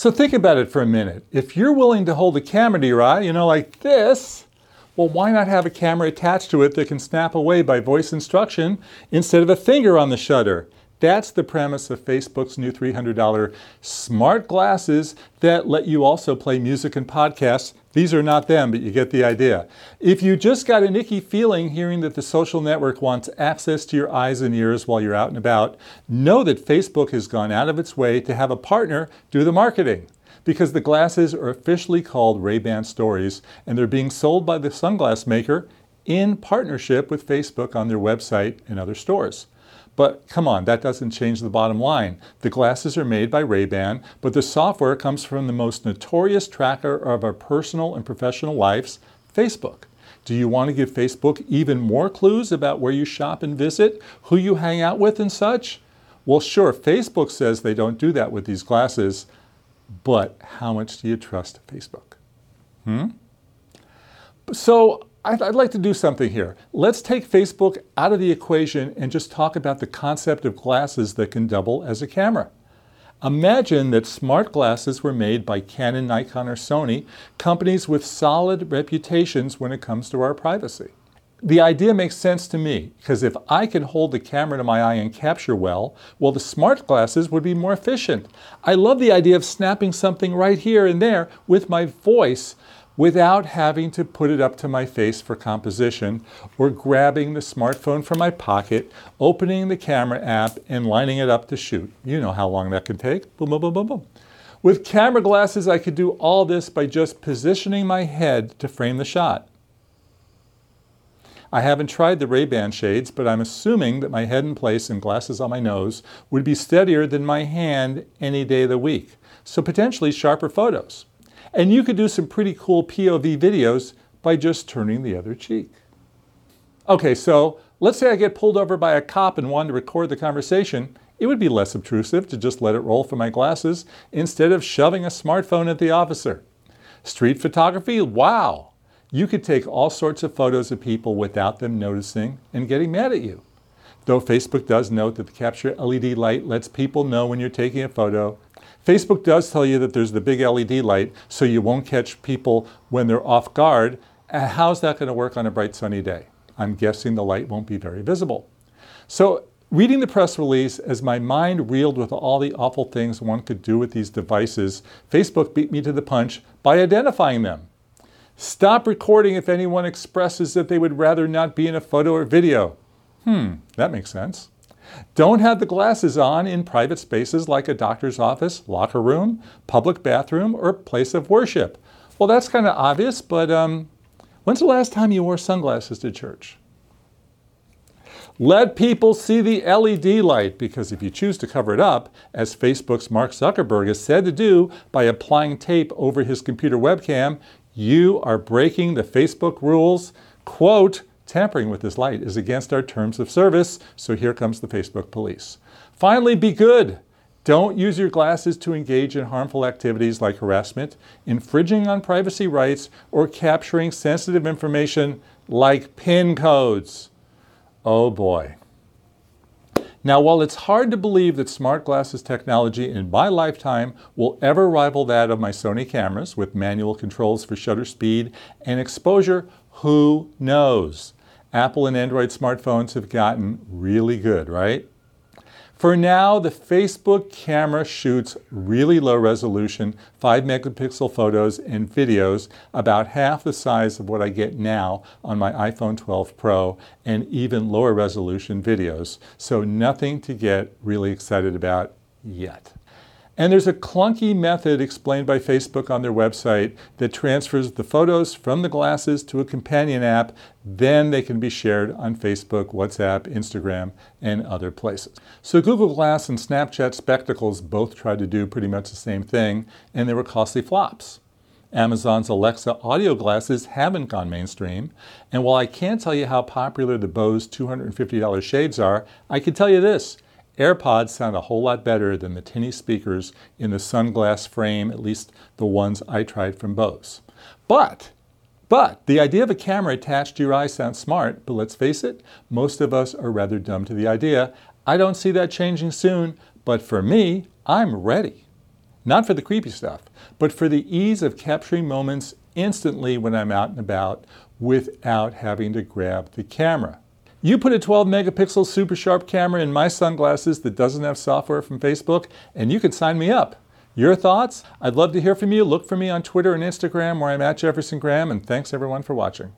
So think about it for a minute. If you're willing to hold a camera to your eye, you know, like this, well, why not have a camera attached to it that can snap away by voice instruction instead of a finger on the shutter? That's the premise of Facebook's new $300 smart glasses that let you also play music and podcasts. These are not them, but you get the idea. If you just got an icky feeling hearing that the social network wants access to your eyes and ears while you're out and about, know that Facebook has gone out of its way to have a partner do the marketing because the glasses are officially called Ray-Ban Stories and they're being sold by the sunglass maker in partnership with Facebook on their website and other stores. But come on, that doesn't change the bottom line. The glasses are made by Ray-Ban, but the software comes from the most notorious tracker of our personal and professional lives, Facebook. Do you want to give Facebook even more clues about where you shop and visit, who you hang out with and such? Well, sure, Facebook says they don't do that with these glasses, but how much do you trust Facebook? Hmm? So I'd, I'd, like to do something here. Let's take Facebook out of the equation and just talk about the concept of glasses that can double as a camera. Imagine that smart glasses were made by Canon, Nikon, or Sony, companies with solid reputations when it comes to our privacy. The idea makes sense to me because if I can hold the camera to my eye and capture well, well, the smart glasses would be more efficient. I love the idea of snapping something right here and there with my voice without having to put it up to my face for composition or grabbing the smartphone from my pocket, opening the camera app, and lining it up to shoot. You know how long that can take. Boom, boom, boom, boom, boom. With camera glasses, I could do all this by just positioning my head to frame the shot. I haven't tried the Ray-Ban shades, but I'm assuming that my head in place and glasses on my nose would be steadier than my hand any day of the week. So potentially sharper photos. And you could do some pretty cool POV videos by just turning the other cheek. Okay, so let's say I get pulled over by a cop and wanted to record the conversation. It would be less obtrusive to just let it roll from my glasses instead of shoving a smartphone at the officer. Street photography, wow! You could take all sorts of photos of people without them noticing and getting mad at you. Though Facebook does note that the capture LED light lets people know when you're taking a photo Facebook does tell you that there's the big LED light so you won't catch people when they're off guard. Uh, how's that going to work on a bright sunny day? I'm guessing the light won't be very visible. So reading the press release, as my mind reeled with all the awful things one could do with these devices, Facebook beat me to the punch by identifying them. Stop recording if anyone expresses that they would rather not be in a photo or video. Hmm, that makes sense. Don't have the glasses on in private spaces like a doctor's office, locker room, public bathroom, or place of worship. Well, that's kind of obvious, but um, when's the last time you wore sunglasses to church? Let people see the LED light because if you choose to cover it up, as Facebook's Mark Zuckerberg is said to do by applying tape over his computer webcam, you are breaking the Facebook rules. Quote, Tampering with this light is against our terms of service, so here comes the Facebook police. Finally, be good. Don't use your glasses to engage in harmful activities like harassment, infringing on privacy rights, or capturing sensitive information like PIN codes. Oh boy. Now, while it's hard to believe that smart glasses technology in my lifetime will ever rival that of my Sony cameras with manual controls for shutter speed and exposure, who knows? Apple and Android smartphones have gotten really good, right? For now, the Facebook camera shoots really low resolution 5 megapixel photos and videos, about half the size of what I get now on my iPhone 12 Pro, and even lower resolution videos. So, nothing to get really excited about yet. And there's a clunky method explained by Facebook on their website that transfers the photos from the glasses to a companion app. Then they can be shared on Facebook, WhatsApp, Instagram, and other places. So Google Glass and Snapchat Spectacles both tried to do pretty much the same thing, and they were costly flops. Amazon's Alexa audio glasses haven't gone mainstream, and while I can't tell you how popular the Bose $250 shades are, I can tell you this AirPods sound a whole lot better than the tinny speakers in the sunglass frame, at least the ones I tried from Bose. But but the idea of a camera attached to your eye sounds smart, but let's face it, most of us are rather dumb to the idea. I don't see that changing soon, but for me, I'm ready. Not for the creepy stuff, but for the ease of capturing moments instantly when I'm out and about without having to grab the camera. You put a 12 megapixel super sharp camera in my sunglasses that doesn't have software from Facebook, and you can sign me up. Your thoughts? I'd love to hear from you. Look for me on Twitter and Instagram where I'm at Jefferson Graham, and thanks everyone for watching.